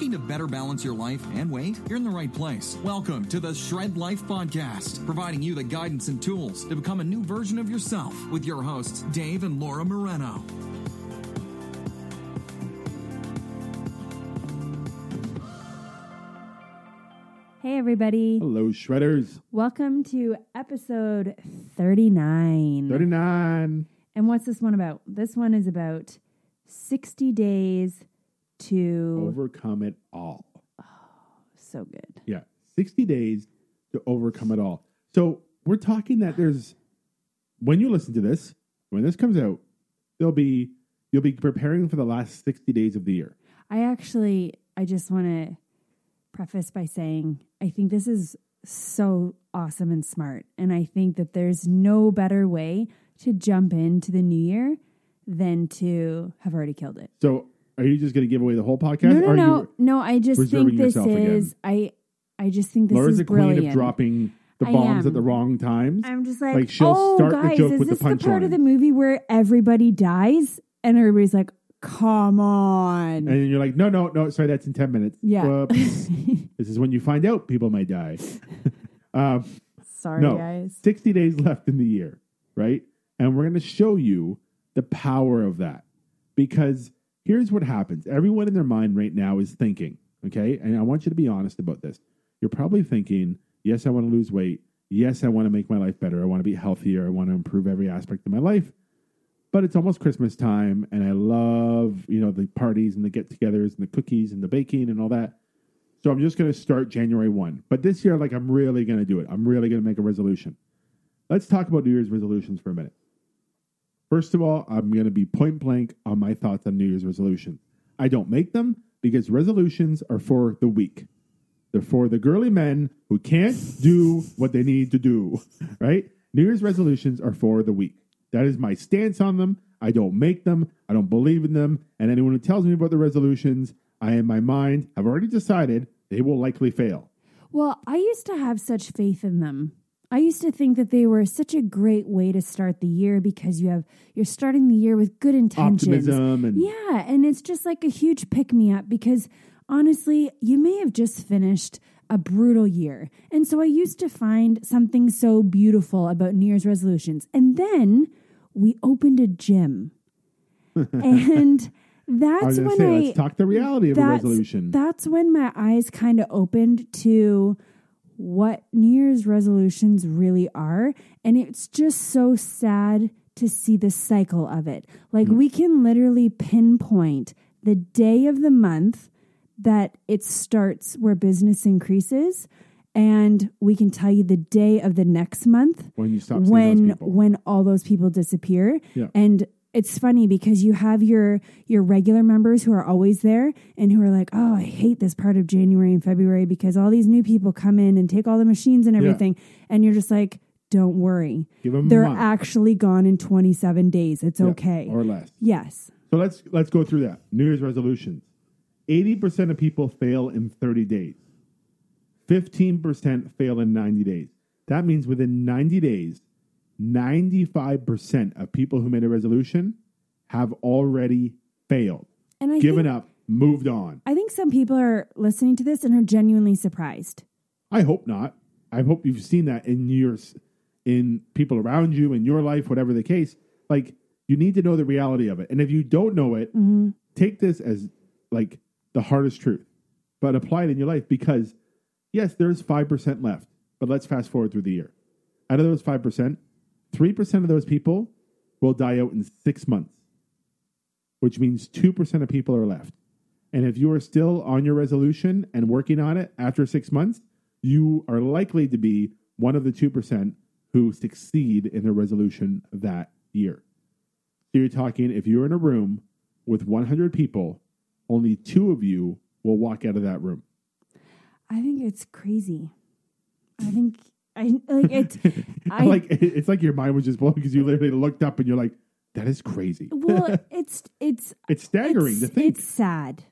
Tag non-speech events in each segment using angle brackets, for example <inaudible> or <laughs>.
Looking to better balance your life and weight? You're in the right place. Welcome to the Shred Life Podcast, providing you the guidance and tools to become a new version of yourself with your hosts, Dave and Laura Moreno. Hey, everybody. Hello, Shredders. Welcome to episode 39. 39. And what's this one about? This one is about 60 days to. Overcome it all. Oh, so good. Yeah. 60 days to overcome it all. So we're talking that there's, when you listen to this, when this comes out, there'll be, you'll be preparing for the last 60 days of the year. I actually, I just want to preface by saying I think this is so awesome and smart. And I think that there's no better way to jump into the new year than to have already killed it. So are you just going to give away the whole podcast? No, no, no, no. I just think this yourself again? is I. I just think this Laura's is the queen of dropping the bombs at the wrong times. I'm just like, Like, she'll oh, start the guys, joke is with the this the, part of the movie where everybody dies and everybody's like, come on? and then you're like, no, no, no, sorry, that's in 10 minutes. Yeah. <laughs> This is when you find out people might die. um, <laughs> Sorry, no, guys. 60 days left in the year, right? And we're going to show you the power of that. Because here's what happens everyone in their mind right now is thinking, okay? And I want you to be honest about this. You're probably thinking, yes, I want to lose weight. Yes, I want to make my life better. I want to be healthier. I want to improve every aspect of my life. But it's almost Christmas time, and I love, you know, the parties and the get togethers and the cookies and the baking and all that. So I'm just going to start January 1. But this year, like, I'm really going to do it. I'm really going to make a resolution. Let's talk about New Year's resolutions for a minute. First of all, I'm going to be point blank on my thoughts on New Year's resolutions. I don't make them because resolutions are for the weak. They're for the girly men who can't do what they need to do, <laughs> right? New Year's resolutions are for the weak. That is my stance on them. I don't make them. I don't believe in them. And anyone who tells me about the resolutions, I, in my mind, have already decided they will likely fail. Well, I used to have such faith in them. I used to think that they were such a great way to start the year because you have you're starting the year with good intentions. Optimism and Yeah, and it's just like a huge pick me up because honestly, you may have just finished a brutal year. And so I used to find something so beautiful about New Year's resolutions. And then we opened a gym. <laughs> and I that's was when say, I let's talk the reality of a resolution. That's when my eyes kind of opened to what New Year's resolutions really are. And it's just so sad to see the cycle of it. Like, Mm. we can literally pinpoint the day of the month that it starts where business increases. And we can tell you the day of the next month when you stop when when all those people disappear Yeah. and it's funny because you have your your regular members who are always there and who are like oh i hate this part of january and february because all these new people come in and take all the machines and everything and you're just like don't worry Give 'em a they're actually gone in 27 days it's Yeah, okay Or less. yes So let's let's go through that. New Year's resolutions. Eighty percent of people fail in thirty days. Fifteen percent fail in ninety days. That means within ninety days, ninety-five percent of people who made a resolution have already failed, and i given think, up, moved on. i think some people are listening to this and are genuinely surprised I hope not. I hope you've seen that in your in people around you in your life, whatever the case. Like you need to know the reality of it, and if you don't know it, mm-hmm. take this as like the hardest truth, but apply it in your life because yes, there's five percent left. But let's fast forward through the year. Out of those five percent, three percent of those people will die out in six months, which means two percent of people are left. And if you are still on your resolution and working on it after six months, you are likely to be one of the 2% who succeed in their resolution that year. So you're talking, if you're in a room with 100 people, only two of you will walk out of that room. i think it's crazy i think <laughs> i like it I, like it's like your mind was just blown because you literally looked up and you're like, that is crazy. well <laughs> it's it's It's staggering it's, to think. It's sad.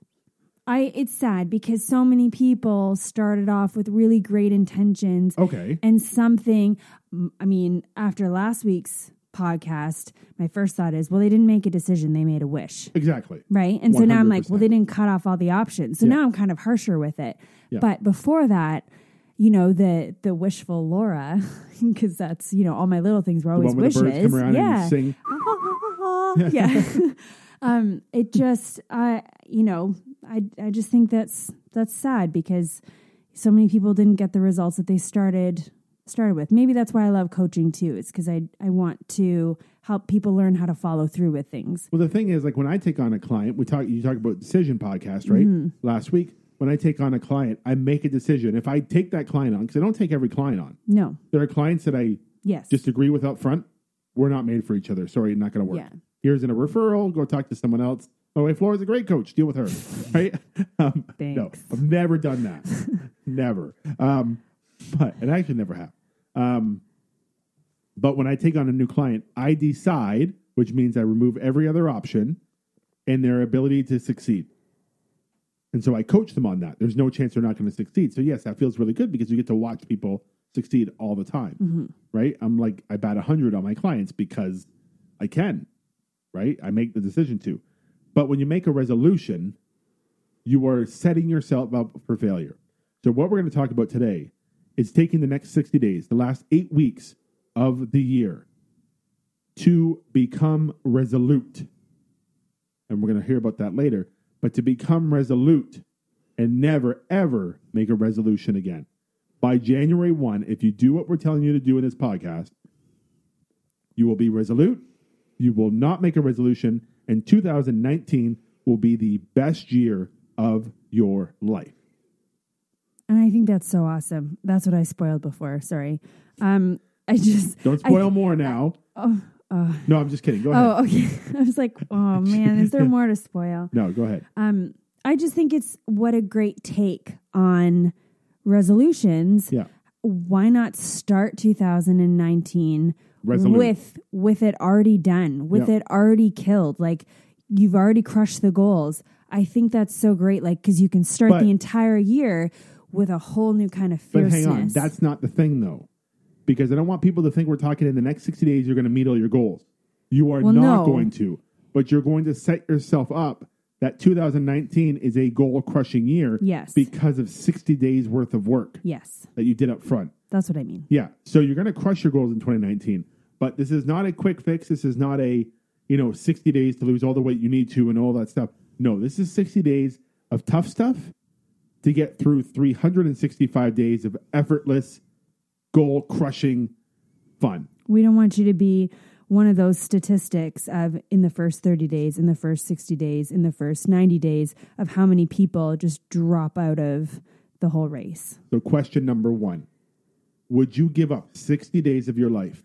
I it's sad because so many people started off with really great intentions Okay. and something I mean after last week's podcast, my first thought is, well, they didn't make a decision; they made a wish, Exactly. right? And so now I'm like, well, they didn't cut off all the options. So Yeah. now I'm kind of harsher with it. Yeah. But before that. You know the the wishful Laura, <laughs> because that's you know all my little things were always wishes. the birds come yeah, and sing. <laughs> yeah. <laughs> um, it just, I, you know, I, I just think that's that's sad because so many people didn't get the results that they started started with. Maybe that's why I love coaching too. It's because I I want to help people learn how to follow through with things. Well, the thing is, like when I take on a client, we talk. You talk about decision podcast, right? Mm-hmm. Last week, when I take on a client, I make a decision. If I take that client on, because I don't take every client on. No, There are clients that I yes, disagree with up front. We're not made for each other. Sorry, not going to work. Yeah. Here's in a referral. Go talk to someone else. Oh, wait, Laura's a great coach. Deal with her. <laughs> right? Um, no, I've never done that. <laughs> never. Um, but and I actually never have. Um, but when I take on a new client, I decide, which means I remove every other option and their ability to succeed. And so I coach them on that. There's no chance they're not going to succeed. So yes, that feels really good because you get to watch people succeed all the time, mm-hmm. right? I'm like I bat 100 on my clients because I can, right? I make the decision to. But when you make a resolution, you are setting yourself up for failure. So what we're going to talk about today is taking the next 60 days, the last 8 weeks of the year to become resolute. And we're going to hear about that later, but to become resolute and never ever make a resolution again. By January 1, if you do what we're telling you to do in this podcast, you will be resolute. You will not make a resolution, and 2019 will be the best year of your life. and I think that's so awesome. That's what I spoiled before. Sorry, um, I just Don't I- spoil more now. No, I'm just kidding. Go ahead. Oh, okay. <laughs> I was like, oh <laughs> man, is there more to spoil? No, go ahead. Um, I just think it's what a great take on resolutions. Yeah. Why not start 2019 Resolute. with with it already done, with Yeah. it already killed? Like you've already crushed the goals. I think that's so great. Like because you can start But- the entire year with a whole new kind of But hang on, that's not the thing though, because I don't want people to think we're talking in the next 60 days you're going to meet all your goals. You are Well, not no. going to, but you're going to set yourself up that 2019 is a goal crushing year Yes. because of 60 days worth of work yes, that you did up front. that's what I mean. Yeah. So you're going to crush your goals in 2019, but this is not a quick fix. This is not a, you know, 60 days to lose all the weight you need to and all that stuff. No, this is 60 days of tough stuff to get through 365 days of effortless, goal crushing fun. We don't want you to be one of those statistics of in the first 30 days, in the first 60 days, in the first 90 days of how many people just drop out of the whole race. So, question number one Would you give up 60 days of your life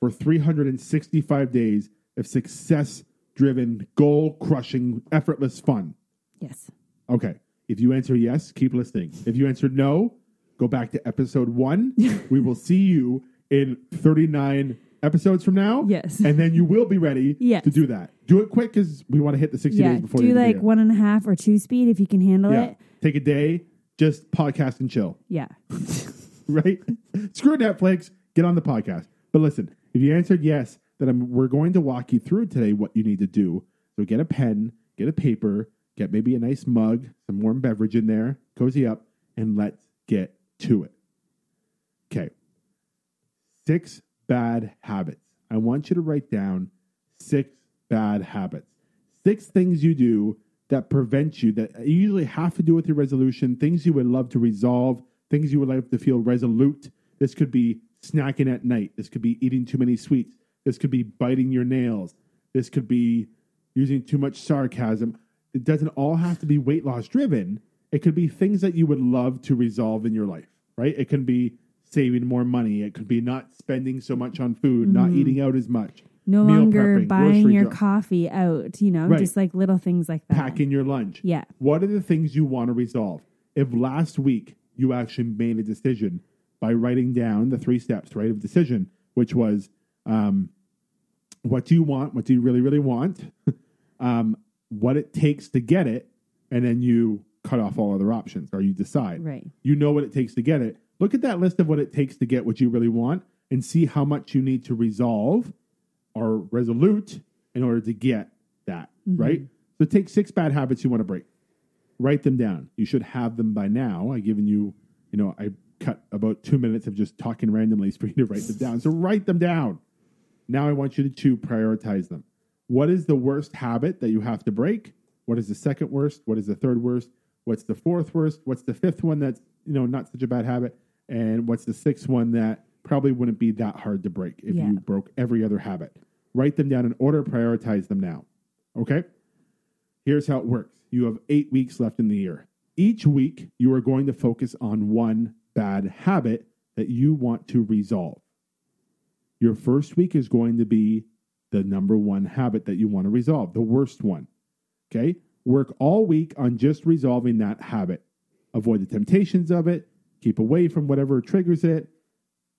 for 365 days of success driven, goal crushing, effortless fun? Yes. Okay. If you answer yes, keep listening. If you answer no, go back to episode one. <laughs> we will see you in 39 episodes from now. Yes. And then you will be ready Yes. to do that. Do it quick because we want to hit the 60 Yeah. days before you Do the end of the like one and a half or two speed if you can handle Yeah. it. Take a day, just podcast and chill, Yeah. <laughs> right? Screw Netflix, get on the podcast. But listen, if you answered yes, then I'm, we're going to walk you through today what you need to do. So get a pen, get a paper, get maybe a nice mug, some warm beverage in there, cozy up, and let's get to it. Okay. Six bad habits. I want you to write down six bad habits. Six things you do that prevent you, that usually have to do with your resolution, things you would love to resolve, things you would like to feel resolute. This could be snacking at night. This could be eating too many sweets. This could be biting your nails. This could be using too much sarcasm. It doesn't all have to be weight loss driven. It could be things that you would love to resolve in your life, right? It can be saving more money. It could be not spending so much on food, not eating out as much. No longer prepping, buying your coffee out, you know, Right. just like little things like that. packing your lunch. Yeah. What are the things you want to resolve? If last week you actually made a decision by writing down the three steps, right, of decision, which was um, what do you want? What do you really, really want? <laughs> um, what it takes to get it, and then you cut off all other options, or you decide. Right. You know what it takes to get it. Look at that list of what it takes to get what you really want, and see how much you need to resolve or resolute in order to get that, mm-hmm. right? So take six bad habits you want to break. Write them down. You should have them by now. I've given you, you know, I cut about two minutes of just talking randomly <laughs> for you to write them down. So write them down. Now I want you to, to prioritize them. What is the worst habit that you have to break? What is the second worst? What is the third worst? What's the fourth worst? What's the fifth one that's, you know, not such a bad habit? And what's the sixth one that probably wouldn't be that hard to break if Yeah. you broke every other habit? Write them down in order, prioritize them now. Okay? Here's how it works you have eight weeks left in the year. Each week, you are going to focus on one bad habit that you want to resolve. Your first week is going to be the number one habit that you want to resolve, the worst one. Okay? Work all week on just resolving that habit. Avoid the temptations of it, keep away from whatever triggers it.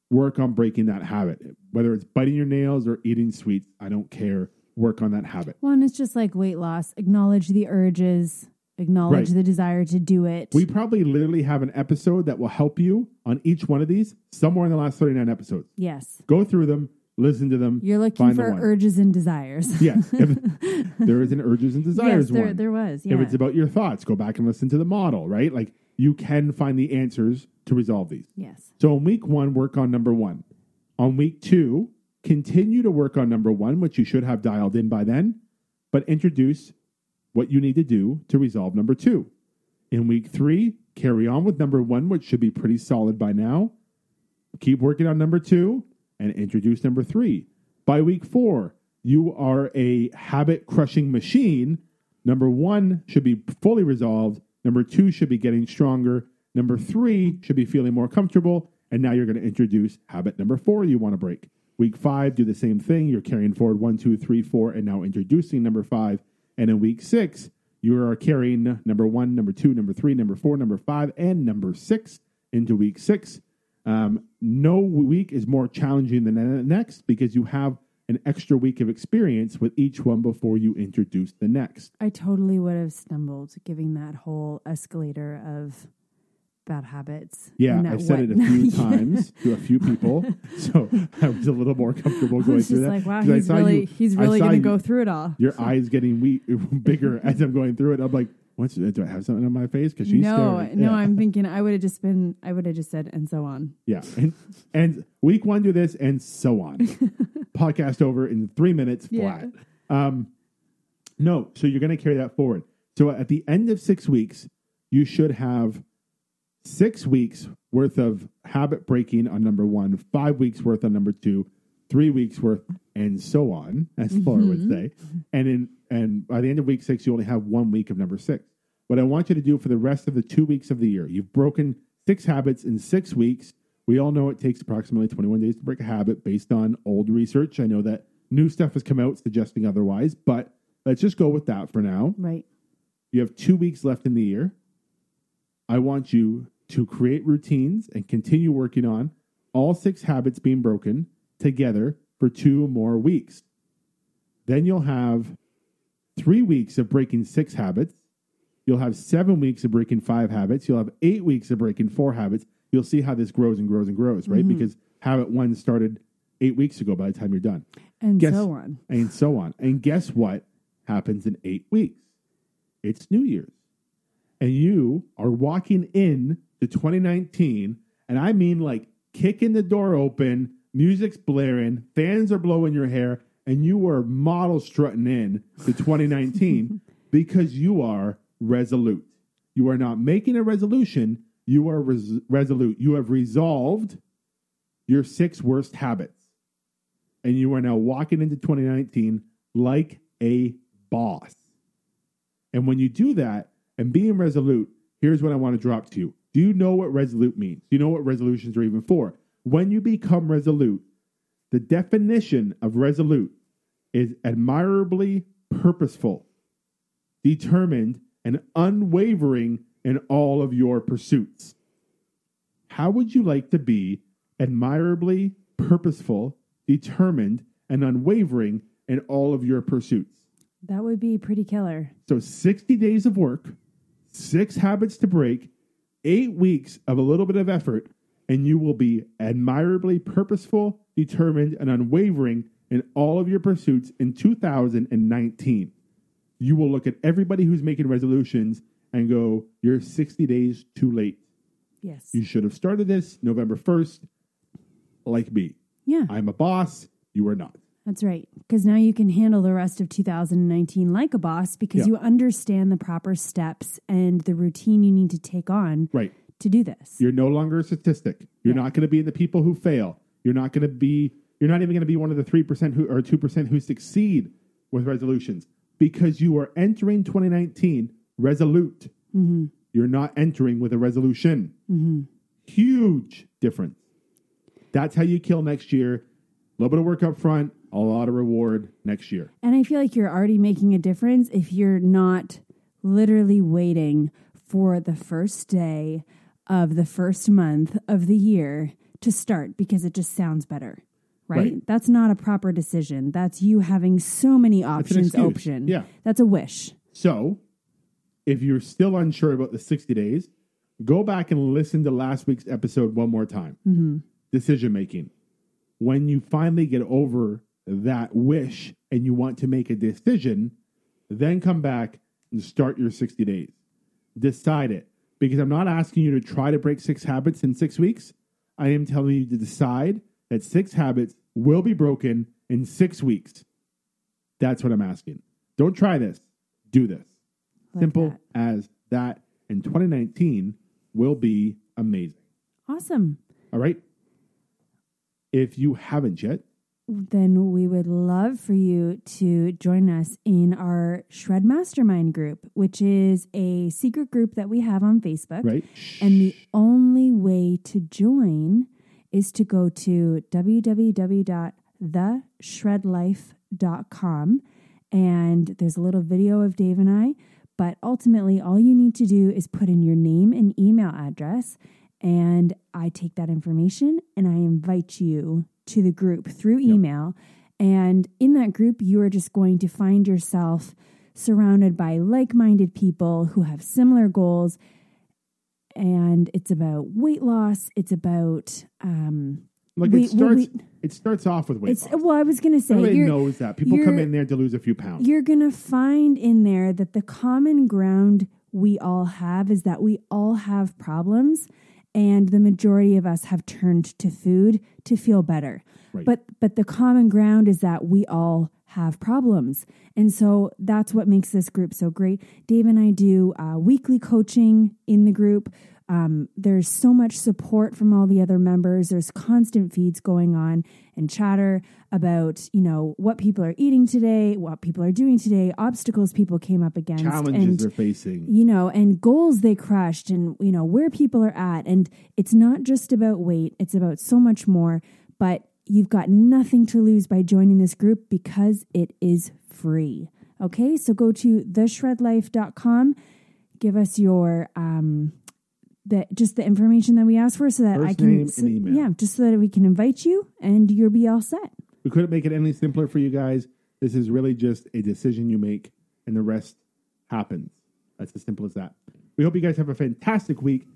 Work on breaking that habit. Whether it's biting your nails or eating sweets, I don't care. Work on that habit. One is just like weight loss. Acknowledge the urges, acknowledge Right. the desire to do it. We probably literally have an episode that will help you on each one of these somewhere in the last 39 episodes. yes. Go through them, listen to them. You're looking for urges and desires. yes. <laughs> If there is an urges and desires yes, there, one. there was. Yeah. If it's about your thoughts, go back and listen to the model, right? Like you can find the answers to resolve these. yes. So in week one, work on number one. On week two, continue to work on number one, which you should have dialed in by then, but introduce what you need to do to resolve number two. In week three, carry on with number one, which should be pretty solid by now. Keep working on number two and introduce number three. By week four, you are a habit crushing machine. Number one should be fully resolved. Number two should be getting stronger. Number three should be feeling more comfortable. And now you're going to introduce habit number four you want to break. Week five, do the same thing. You're carrying forward one, two, three, four, and now introducing number five. And in week six, you are carrying number one, number two, number three, number four, number five, and number six into week six. Um, no week is more challenging than the next because you have an extra week of experience with each one before you introduce the next. I totally would have stumbled giving that whole escalator of bad habits. Yeah, I've said it a few <laughs> <laughs> times to a few people, <laughs> so I was a little more comfortable going through that. wow, he's really you- he's I really going to go through it all. Your eyes getting wee- bigger as I'm going through it. I'm like, What's, do I have something on my face? Because she's no, staring. no, Yeah. I'm thinking I would have just been, I would have just said, and so on. Yeah. And, and week one, do this, and so on. <laughs> Podcast over in three minutes Yeah. flat. Um, no, so you're going to carry that forward. So at the end of six weeks, you should have six weeks worth of habit breaking on number one, five weeks worth on number two, three weeks worth, and so on, as Laura would say. And in and by the end of week six, you only have one week of number six. What I want you to do for the rest of the two weeks of the year, you've broken six habits in six weeks. We all know it takes approximately 21 days to break a habit based on old research. I know that new stuff has come out suggesting otherwise, but let's just go with that for now. Right. You have two weeks left in the year. I want you to create routines and continue working on all six habits being broken together for two more weeks. Then you'll have three weeks of breaking six habits. You'll have seven weeks of breaking five habits. You'll have eight weeks of breaking four habits. You'll see how this grows and grows and grows, right? Mm-hmm. Because habit one started eight weeks ago by the time you're done And Guess- so on. and so on. And guess what happens in eight weeks? It's New Year's. And you are walking in to 2019, and I mean like kicking the door open, music's blaring, fans are blowing your hair, and you are model strutting in to 2019 <laughs> because you are resolute. You are not making a resolution, you are res- resolute. You have resolved your six worst habits and you are now walking into 2019 like a boss. And when you do that and being resolute, here's what I want to drop to you. Do you know what resolute means? Do you know what resolutions are even for? When you become resolute, the definition of resolute is admirably purposeful, determined, and unwavering in all of your pursuits. How would you like to be admirably purposeful, determined, and unwavering in all of your pursuits? That would be pretty killer. So 60 days of work, six habits to break, eight weeks of a little bit of effort, and you will be admirably purposeful, determined, and unwavering in all of your pursuits in 2019. You will look at everybody who's making resolutions and go, You're 60 days too late. Yes. You should have started this November 1st, like me. yeah. I'm a boss. You are not. That's right. Because now you can handle the rest of 2019 like a boss because Yeah. you understand the proper steps and the routine you need to take on Right. to do this. You're no longer a statistic. You're Yeah. not going to be in the people who fail. You're not going to be. You're not even going to be one of the three percent who or two percent who succeed with resolutions because you are entering 2019 resolute. Mm-hmm. You're not entering with a resolution. Mm-hmm. Huge difference. That's how you kill next year. A little bit of work up front, a lot of reward next year. And I feel like you're already making a difference if you're not literally waiting for the first day of the first month of the year to start because it just sounds better. Right? Right. That's not a proper decision. That's you having so many options option. Yeah. That's a wish. So, if you're still unsure about the 60 days, go back and listen to last week's episode one more time. Mm-hmm. Decision making. When you finally get over that wish and you want to make a decision, then come back and start your 60 days. Decide it. Because I'm not asking you to try to break six habits in six weeks. I am telling you to decide that six habits will be broken in six weeks. That's what I'm asking. Don't try this. Do this. Like Simple that. as that. And 2019 will be amazing. Awesome. All right. If you haven't yet, then we would love for you to join us in our Shred Mastermind group, which is a secret group that we have on Facebook. right? And the only way to join is to go to www.theshredlife.com. And there's a little video of Dave and I. But ultimately, all you need to do is put in your name and email address. And I take that information and I invite you to the group through email. And in that group, you are just going to find yourself surrounded by like minded people who have similar goals and it's about weight loss. It's about um, Like we- it starts. we- it starts off with weight it's loss. well. I was gonna say Everybody knows that people come in there to lose a few pounds. you're gonna find in there that the common ground we all have is that we all have problems, and the majority of us have turned to food to feel better. Right. But but the common ground is that we all have problems, and so that's what makes this group so great. Dave and I do uh, weekly coaching in the group. Um, there's so much support from all the other members. There's constant feeds going on and chatter about, you know, what people are eating today, what people are doing today, obstacles people came up against, Challenges and they're facing. you know, and goals they crushed, and you know where people are at. And it's not just about weight; it's about so much more. But you've got nothing to lose by joining this group because it is free. Okay, so go to theshredlife.com, give us your um, the just the information that we asked for, so that I can, so- yeah, just so that we can invite you and you'll be all set. We couldn't make it any simpler for you guys. This is really just a decision you make, and the rest happens. That's as simple as that. We hope you guys have a fantastic week.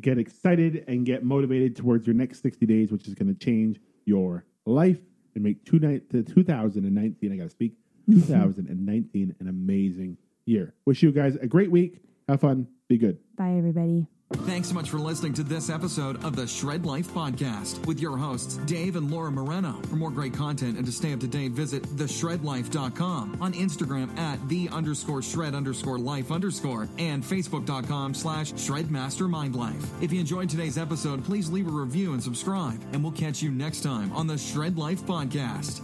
Get excited and get motivated towards your next 60 days, which is going to change your life and make two ni- to 2019. I got to speak mm-hmm. 2019 an amazing year. Wish you guys a great week. Have fun. Be good. Bye, everybody. Thanks so much for listening to this episode of the Shred Life Podcast with your hosts, Dave and Laura Moreno. For more great content and to stay up to date, visit theshredlife.com on Instagram at the underscore shred underscore life underscore and facebook.com slash shredmastermindlife. If you enjoyed today's episode, please leave a review and subscribe, and we'll catch you next time on the Shred Life Podcast.